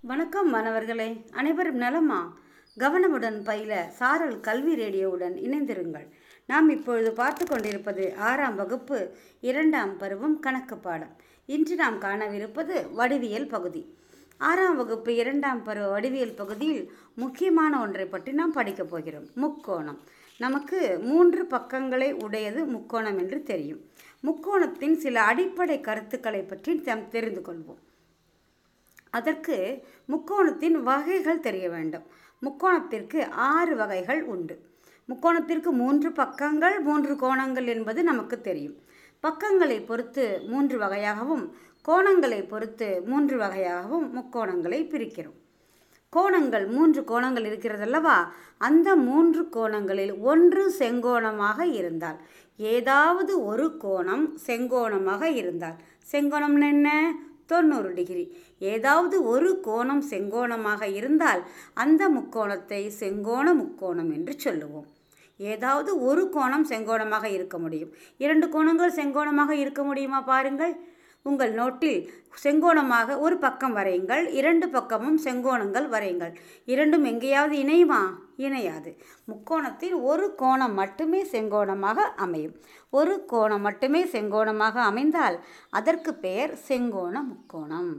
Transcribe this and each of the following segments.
வணக்கம் மாணவர்களே அனைவரும் நலமா? கவனமுடன் பயில சாரல் கல்வி ரேடியோவுடன் இணைந்திருங்கள். நாம் இப்பொழுது பார்த்து கொண்டிருப்பது ஆறாம் வகுப்பு இரண்டாம் பருவம் கணக்கு பாடம். இன்று நாம் காணவிருப்பது வடிவியல் பகுதி. ஆறாம் வகுப்பு இரண்டாம் பருவ வடிவியல் பகுதியில் முக்கியமான ஒன்றை பற்றி நாம் படிக்கப் போகிறோம். முக்கோணம். நமக்கு மூன்று பக்கங்களை உடையது முக்கோணம் என்று தெரியும். முக்கோணத்தின் சில அடிப்படை கருத்துக்களை பற்றி நாம் தெரிந்து கொள்வோம். அதற்கு முக்கோணத்தின் வகைகள் தெரிய வேண்டும். முக்கோணத்திற்கு ஆறு வகைகள் உண்டு. முக்கோணத்திற்கு மூன்று பக்கங்கள் மூன்று கோணங்கள் என்பது நமக்கு தெரியும். பக்கங்களை பொறுத்து மூன்று வகையாகவும் கோணங்களை பொறுத்து மூன்று வகையாகவும் முக்கோணங்களை பிரிக்கிறோம். கோணங்கள் மூன்று கோணங்கள் இருக்கிறதல்லவா? அந்த மூன்று கோணங்களில் ஒன்று செங்கோணமாக இருந்தால் ஏதாவது ஒரு கோணம் செங்கோணமாக இருந்தால் செங்கோணம்னு என்ன? தொண்ணூறு டிகிரி. ஏதாவது ஒரு கோணம் செங்கோணமாக இருந்தால் அந்த முக்கோணத்தை செங்கோண முக்கோணம் என்று சொல்லுவோம். ஏதாவது ஒரு கோணம் செங்கோணமாக இருக்க முடியும். இரண்டு கோணங்கள் செங்கோணமாக இருக்க முடியுமா பாருங்கள். உங்கள் நோட்டில் செங்கோணமாக ஒரு பக்கம் வரையுங்கள் இரண்டு பக்கமும் செங்கோணங்கள் வரையுங்கள். இரண்டும் எங்கேயாவது இணையுமா இணையாது. முக்கோணத்தில் ஒரு கோணம் மட்டுமே செங்கோணமாக அமையும். ஒரு கோணம் மட்டுமே செங்கோணமாக அமைந்தால் அதற்கு பெயர் செங்கோண முக்கோணம்.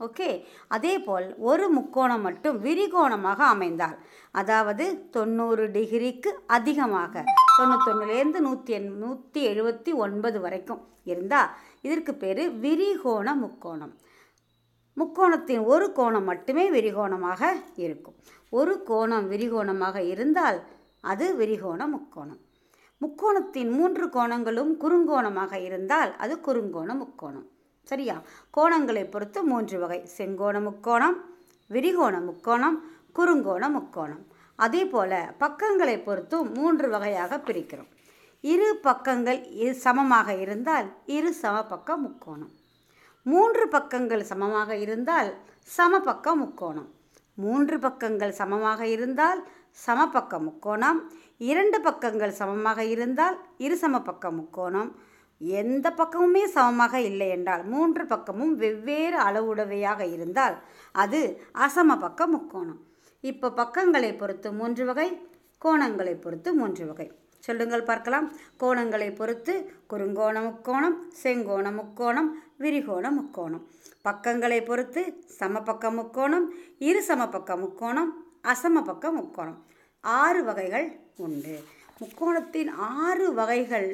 ஓகே? அதேபோல் ஒரு முக்கோணம் மட்டும் விரிகோணமாக அமைந்தால் அதாவது தொண்ணூறு டிகிரிக்கு அதிகமாக தொண்ணூத்தொன்னுலேருந்து நூற்றி எண் நூற்றி எழுபத்தி ஒன்பது வரைக்கும் இருந்தால் இதற்கு பேர் விரிகோண முக்கோணம். முக்கோணத்தின் ஒரு கோணம் மட்டுமே விரிகோணமாக இருக்கும். ஒரு கோணம் விரிகோணமாக இருந்தால் அது விரிகோண முக்கோணம். முக்கோணத்தின் மூன்று கோணங்களும் குறுங்கோணமாக இருந்தால் அது குறுங்கோண முக்கோணம். சரியா? கோணங்களை பொறுத்து மூன்று வகை. செங்கோண முக்கோணம் விரிகோண முக்கோணம் குறுங்கோண முக்கோணம். அதே போல் பக்கங்களை பொறுத்தும் மூன்று வகையாக பிரிக்கிறோம். இரு பக்கங்கள் இரு சமமாக இருந்தால் இரு சமபக்க முக்கோணம். மூன்று பக்கங்கள் சமமாக இருந்தால் சமபக்க முக்கோணம். மூன்று பக்கங்கள் சமமாக இருந்தால் சமபக்க முக்கோணம். இரண்டு பக்கங்கள் சமமாக இருந்தால் இரு சமபக்க முக்கோணம். எந்த பக்கமுமே சமமாக இல்லை என்றால் மூன்று பக்கமும் வெவ்வேறு அளவுடவையாக இருந்தால் அது அசம பக்க முக்கோணம். இப்போ பக்கங்களை பொறுத்து மூன்று வகை கோணங்களை பொறுத்து மூன்று வகை. சொல்லுங்கள் பார்க்கலாம். கோணங்களை பொறுத்து குறுங்கோண முக்கோணம் செங்கோண முக்கோணம் விரிகோண முக்கோணம். பக்கங்களை பொறுத்து சமபக்க முக்கோணம் இரு சமபக்க முக்கோணம் அசம பக்க முக்கோணம். ஆறு வகைகள் உண்டு. முக்கோணத்தின் ஆறு வகைகள்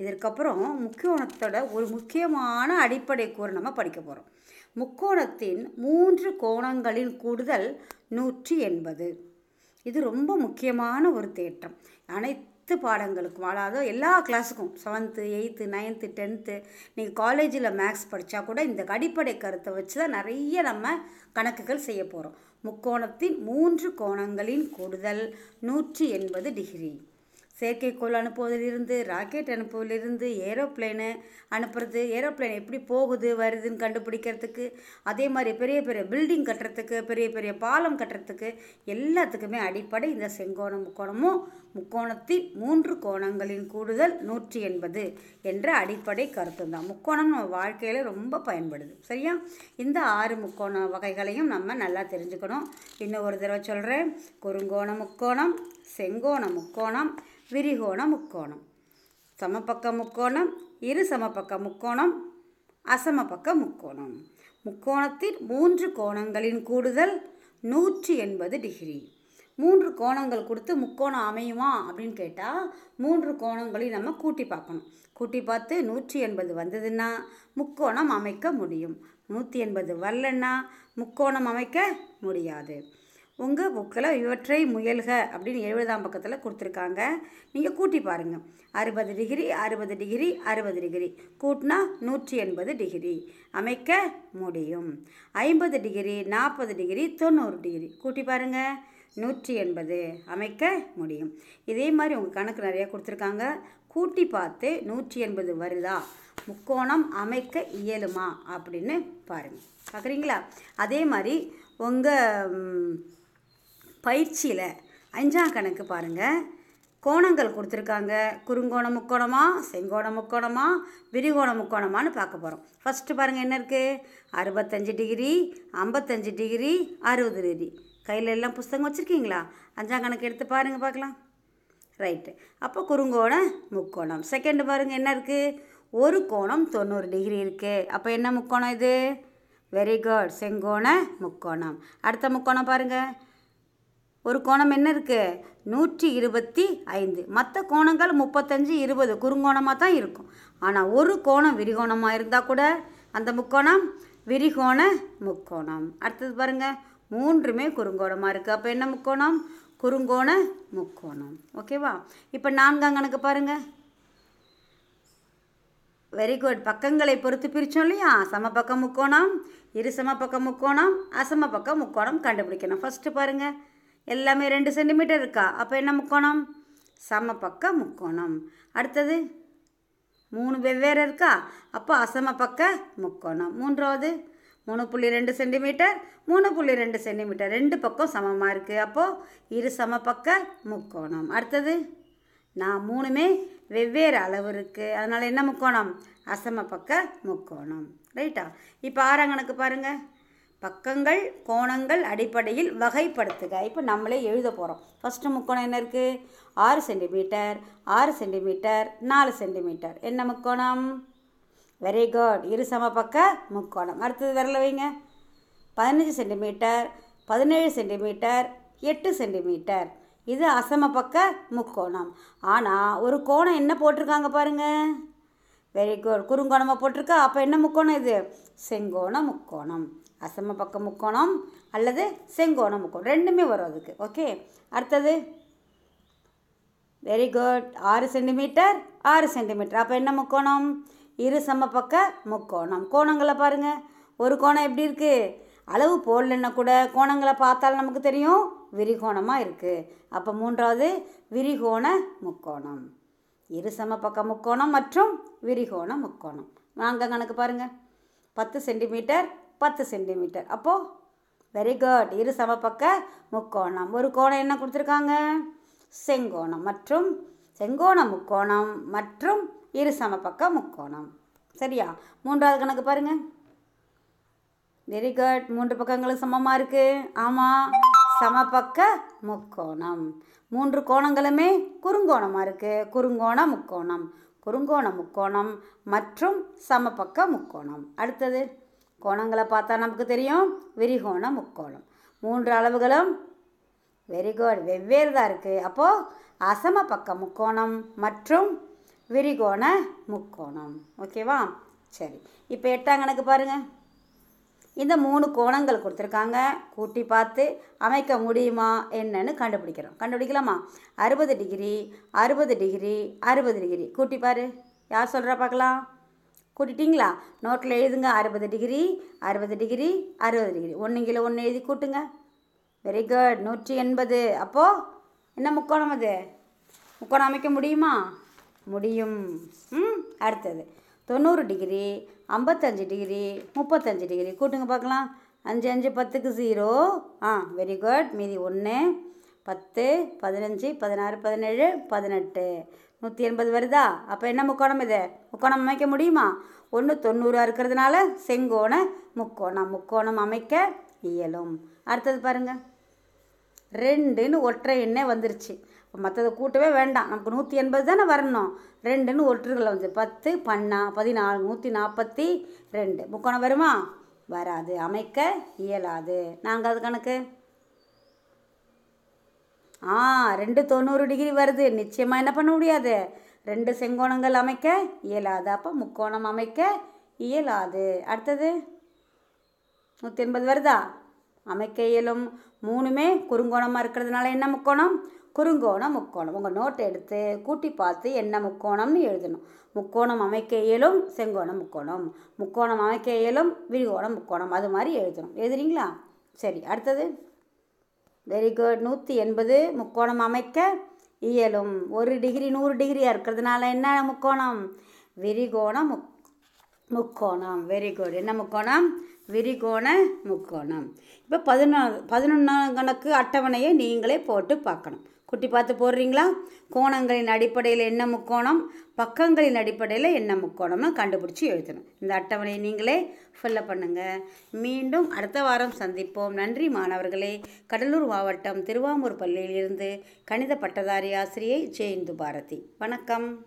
இதற்கப்புறம் முக்கோணத்தோட ஒரு முக்கியமான அடிப்படை கூறு நம்ம படிக்க போகிறோம் முக்கோணத்தின் மூன்று கோணங்களின் கூடுதல் நூற்றி எண்பது. இது ரொம்ப முக்கியமான ஒரு தேற்றம். அனைத்து பாடங்களுக்கும் அதாவது எல்லா கிளாஸுக்கும் செவன்த்து எயித்து நைன்த்து டென்த்து நீங்கள் காலேஜில் மேக்ஸ் படித்தா கூட இந்த அடிப்படை கருத்தை வச்சு தான் நிறைய நம்ம கணக்குகள் செய்ய போகிறோம் முக்கோணத்தின் மூன்று கோணங்களின் கூடுதல் நூற்றி எண்பது டிகிரி செயற்கைக்கோள் அனுப்புவதிலிருந்து ராக்கெட் அனுப்புவதிலிருந்து ஏரோப்ளேனு அனுப்புறது ஏரோப்ளேன் எப்படி போகுது வருதுன்னு கண்டுபிடிக்கிறதுக்கு அதே மாதிரி பெரிய பெரிய பில்டிங் கட்டுறதுக்கு பெரிய பெரிய பாலம் கட்டுறதுக்கு எல்லாத்துக்குமே அடிப்படை இந்த செங்கோண முக்கோணமும் முக்கோணத்தின் மூன்று கோணங்களின் கூடுதல் நூற்றி எண்பது என்ற அடிப்படை கருத்து தான். முக்கோணம் நம்ம வாழ்க்கையில் ரொம்ப பயன்படுது சரியா? இந்த ஆறு முக்கோண வகைகளையும் நம்ம நல்லா தெரிஞ்சுக்கணும். இன்னும் ஒரு தடவை சொல்கிறேன் குறுங்கோண முக்கோணம் செங்கோண முக்கோணம் விரிகோண முக்கோணம். சமபக்க முக்கோணம் இரு சமபக்க முக்கோணம் அசமபக்க முக்கோணம். முக்கோணத்தின் மூன்று கோணங்களின் கூடுதல் நூற்றி எண்பது டிகிரி. மூன்று கோணங்கள் கொடுத்து முக்கோணம் அமையுமா அப்படின்னு கேட்டால் மூன்று கோணங்களையும் நம்ம கூட்டி பார்க்கணும். கூட்டி பார்த்து நூற்றி எண்பது வந்ததுன்னா முக்கோணம் அமைக்க முடியும். நூற்றி எண்பது வரலன்னா முக்கோணம் அமைக்க முடியாது. உங்கள் புக்கில் இவற்றை முயல்க அப்படின்னு எழுபதாம் பக்கத்தில் கொடுத்துருக்காங்க. நீங்கள் கூட்டி பாருங்கள் அறுபது டிகிரி அறுபது டிகிரி அறுபது டிகிரி. கூட்டினா நூற்றி எண்பது டிகிரி. அமைக்க முடியும். ஐம்பது டிகிரி நாற்பது டிகிரி தொண்ணூறு டிகிரி. கூட்டி பாருங்கள் நூற்றி எண்பது. அமைக்க முடியும். இதே மாதிரி உங்கள் கணக்கு நிறையா கொடுத்துருக்காங்க. கூட்டி பார்த்து நூற்றி எண்பது வருதா? முக்கோணம் அமைக்க இயலுமா? அப்படின்னு பாருங்கள் பார்க்குறீங்களா? அதே மாதிரி உங்கள் பயிற்சியில் அஞ்சாம் கணக்கு பாருங்கள் கோணங்கள் கொடுத்துருக்காங்க. குறுங்கோண முக்கோணமா செங்கோண முக்கோணமா விரிகோண முக்கோணமான்னு பார்க்க போகிறோம் ஃபஸ்ட்டு பாருங்கள் என்ன இருக்குது அறுபத்தஞ்சு டிகிரி ஐம்பத்தஞ்சு டிகிரி அறுபது டிகிரி. கையில் எல்லாம் புஸ்தகம் வச்சுருக்கீங்களா? அஞ்சாம் கணக்கு எடுத்து பாருங்கள் பார்க்கலாம். ரைட்டு அப்போ குறுங்கோண முக்கோணம். செகண்டு பாருங்கள் என்ன இருக்குது ஒரு கோணம் தொண்ணூறு டிகிரி இருக்குது அப்போ என்ன முக்கோணம் இது? வெரி குட் செங்கோண முக்கோணம். அடுத்த முக்கோணம் பாருங்கள் ஒரு கோணம் என்ன இருக்குது நூற்றி இருபத்தி ஐந்து. மற்ற கோணங்கள் முப்பத்தஞ்சு இருபது. குறுங்கோணமாக தான் இருக்கும். ஆனால் ஒரு கோணம் விரிகோணமாக இருந்தால் கூட அந்த முக்கோணம் விரிகோண முக்கோணம். அடுத்தது பாருங்கள் மூன்றுமே குறுங்கோணமாக இருக்குது அப்போ என்ன முக்கோணம்? குறுங்கோண முக்கோணம். ஓகேவா இப்போ நான்காம் கணக்கு பாருங்கள் வெரி குட் பக்கங்களை பொறுத்து பிரித்தோம் இல்லையா? சமபக்க முக்கோணம் இரு சமபக்க முக்கோணம் அசம முக்கோணம் கண்டுபிடிக்கணும். ஃபஸ்ட்டு பாருங்கள் எல்லாமே ரெண்டு சென்டிமீட்டர் இருக்கா? அப்போ என்ன முக்கோணம்? சம பக்க முக்கோணம். அடுத்தது மூணு வெவ்வேறு இருக்கா? அப்போ அசம பக்க முக்கோணம். மூன்றாவது மூணு புள்ளி ரெண்டு சென்டிமீட்டர் மூணு புள்ளி ரெண்டு சென்டிமீட்டர். ரெண்டு பக்கம் சமமாக இருக்குது அப்போது இரு சமபக்க முக்கோணம். அடுத்தது நான் மூணுமே வெவ்வேறு அளவு இருக்குது அதனால் என்ன முக்கோணம்? அசம பக்க முக்கோணம். ரைட்டா? இப்போ ஆறாங்கணக்கு பாருங்கள் பக்கங்கள் கோணங்கள் அடிப்படையில் வகைப்படுத்துக. இப்போ நம்மளே எழுத போகிறோம் ஃபஸ்ட்டு முக்கோணம் என்ன இருக்குது ஆறு சென்டிமீட்டர் ஆறு சென்டிமீட்டர் நாலு சென்டிமீட்டர் என்ன முக்கோணம்? வெரி குட் இரு சம பக்க முக்கோணம். அடுத்தது விரல வைங்க. பதினஞ்சு சென்டிமீட்டர் பதினேழு சென்டிமீட்டர் எட்டு சென்டிமீட்டர் இது அசம பக்க முக்கோணம். ஆனால் ஒரு கோணம் என்ன போட்டிருக்காங்க பாருங்கள் வெரி குட் குறுங்கோணமாக போட்டிருக்கா? அப்போ என்ன முக்கோணம் இது? செங்கோண முக்கோணம். அசம பக்க முக்கோணம் அல்லது செங்கோண முக்கோணம். ரெண்டுமே வரும் அதுக்கு. ஓகே அடுத்தது? வெரி குட் ஆறு சென்டிமீட்டர் ஆறு சென்டிமீட்டர் அப்போ என்ன முக்கோணம்? இரு சம பக்க முக்கோணம். கோணங்களை பாருங்கள் ஒரு கோணம் எப்படி இருக்குது அளவு போடலன்னா கூட கோணங்களை பார்த்தாலும் நமக்கு தெரியும். விரிகோணமாக இருக்குது அப்போ மூன்றாவது விரிகோண முக்கோணம். இரு சம பக்க முக்கோணம் மற்றும் விரிகோண முக்கோணம். நாங்கள் கணக்கு பாருங்கள் பத்து சென்டிமீட்டர் பத்து சென்டிமீட்டர். அப்போது வெரி குட் இரு சமபக்க முக்கோணம். ஒரு கோணம் என்ன கொடுத்துருக்காங்க? செங்கோணம் மற்றும் செங்கோண முக்கோணம் மற்றும் இரு சமபக்க முக்கோணம். சரியா? மூன்றாவது கணக்கு பாருங்கள் வெரி குட் மூன்று பக்கங்களும் சமமாக இருக்குது ஆமாம் சமபக்க முக்கோணம். மூன்று கோணங்களுமே குறுங்கோணமாக இருக்குது குறுங்கோண முக்கோணம். குறுங்கோண முக்கோணம் மற்றும் சமபக்க முக்கோணம். அடுத்தது. கோணங்களை பார்த்தா நமக்கு தெரியும். விரிகோணம் முக்கோணம். மூன்று அளவுகளும் வெரி குட் வெவ்வேறு தான் இருக்குது அப்போது அசம பக்க முக்கோணம் மற்றும் விரிகோண முக்கோணம். ஓகேவா சரி. இப்போ எட்டாம் கணக்கு பாருங்கள் இந்த மூணு கோணங்கள் கொடுத்துருக்காங்க. கூட்டி பார்த்து அமைக்க முடியுமா என்னன்னு கண்டுபிடிக்கிறோம். கண்டுபிடிக்கலாமா? அறுபது டிகிரி அறுபது டிகிரி அறுபது டிகிரி கூட்டி பாரு. யார் சொல்கிறா பார்க்கலாம்? கூட்டிட்டீங்களா? நோட்டில் எழுதுங்க. அறுபது டிகிரி அறுபது டிகிரி அறுபது டிகிரி. ஒன்றுங்கில ஒன்று எழுதி கூட்டுங்க. வெரி குட் நூற்றி எண்பது. அப்போது என்ன முக்கோணம் அது? முக்கோணம் அமைக்க முடியுமா? முடியும். ம் அடுத்தது. தொண்ணூறு டிகிரி ஐம்பத்தஞ்சு டிகிரி முப்பத்தஞ்சு டிகிரி. கூட்டுங்க பார்க்கலாம். அஞ்சு அஞ்சு பத்துக்கு ஜீரோ ஆ வெரி குட் மீதி ஒன்று பத்து பதினஞ்சு பதினாறு பதினேழு பதினெட்டு. நூற்றி எண்பது வருதா? அப்போ என்ன முக்கோணம் இது? முக்கோணம் அமைக்க முடியுமா? ஒன்று தொண்ணூறாக இருக்கிறதுனால செங்கோண முக்கோணம். முக்கோணம் அமைக்க இயலும். அடுத்தது பாருங்கள் ரெண்டுன்னு ஒற்றை எண்ணே வந்துருச்சு. மற்றதை கூட்டவே வேண்டாம். நமக்கு நூற்றி எண்பது தானே வரணும். ரெண்டுன்னு ஒற்றுகளை வந்து பத்து பன்னா பதினாலு நூற்றி நாற்பத்தி ரெண்டு. முக்கோணம் வருமா? வராது. அமைக்க இயலாது. நாங்கள் அது கணக்கு. ஆ ரெண்டு தொண்ணூறு டிகிரி வருது. நிச்சயமாக என்ன பண்ண முடியாது? ரெண்டு செங்கோணங்கள் அமைக்க இயலாது. அப்போ முக்கோணம் அமைக்க இயலாது. அடுத்தது? நூற்றி எண்பது வருதா? அமைக்க இயலும். மூணுமே குறுங்கோணமாக இருக்கிறதுனால என்ன முக்கோணம்? குறுங்கோணம் முக்கோணம். உங்கள் நோட்டை எடுத்து கூட்டி பார்த்து என்ன முக்கோணம்னு எழுதணும். முக்கோணம் அமைக்க இயலும் செங்கோணம் முக்கோணம். முக்கோணம் அமைக்க இயலும் விரிகோணம் முக்கோணம். அது மாதிரி எழுதணும். எழுதுறீங்களா? சரி அடுத்தது? வெரி குட் நூற்றி எண்பது முக்கோணம் அமைக்க இயலும். ஒரு டிகிரி நூறு டிகிரியாக இருக்கிறதுனால என்ன முக்கோணம்? விரிகோணம் முக் முக்கோணம். வெரி குட் என்ன முக்கோணம்? விரிகோண முக்கோணம். இப்போ பதினொன்று பதினொன்றாம் கணக்கு அட்டவணையை நீங்களே போட்டு பார்க்கணும். குட்டி பார்த்து போடுறீங்களா? கோணங்களின் அடிப்படையில் என்ன முக்கோணம்? பக்கங்களின் அடிப்படையில் என்ன முக்கோணம்னு கண்டுபிடிச்சி எழுதணும். இந்த அட்டவணையை நீங்களே ஃபில்லப் பண்ணுங்கள் மீண்டும் அடுத்த வாரம் சந்திப்போம். நன்றி மாணவர்களே. கடலூர் மாவட்டம் திருவாமூர் பள்ளியிலிருந்து கணித பட்டதாரி ஆசிரியை ஜெயந்து பாரதி. வணக்கம்.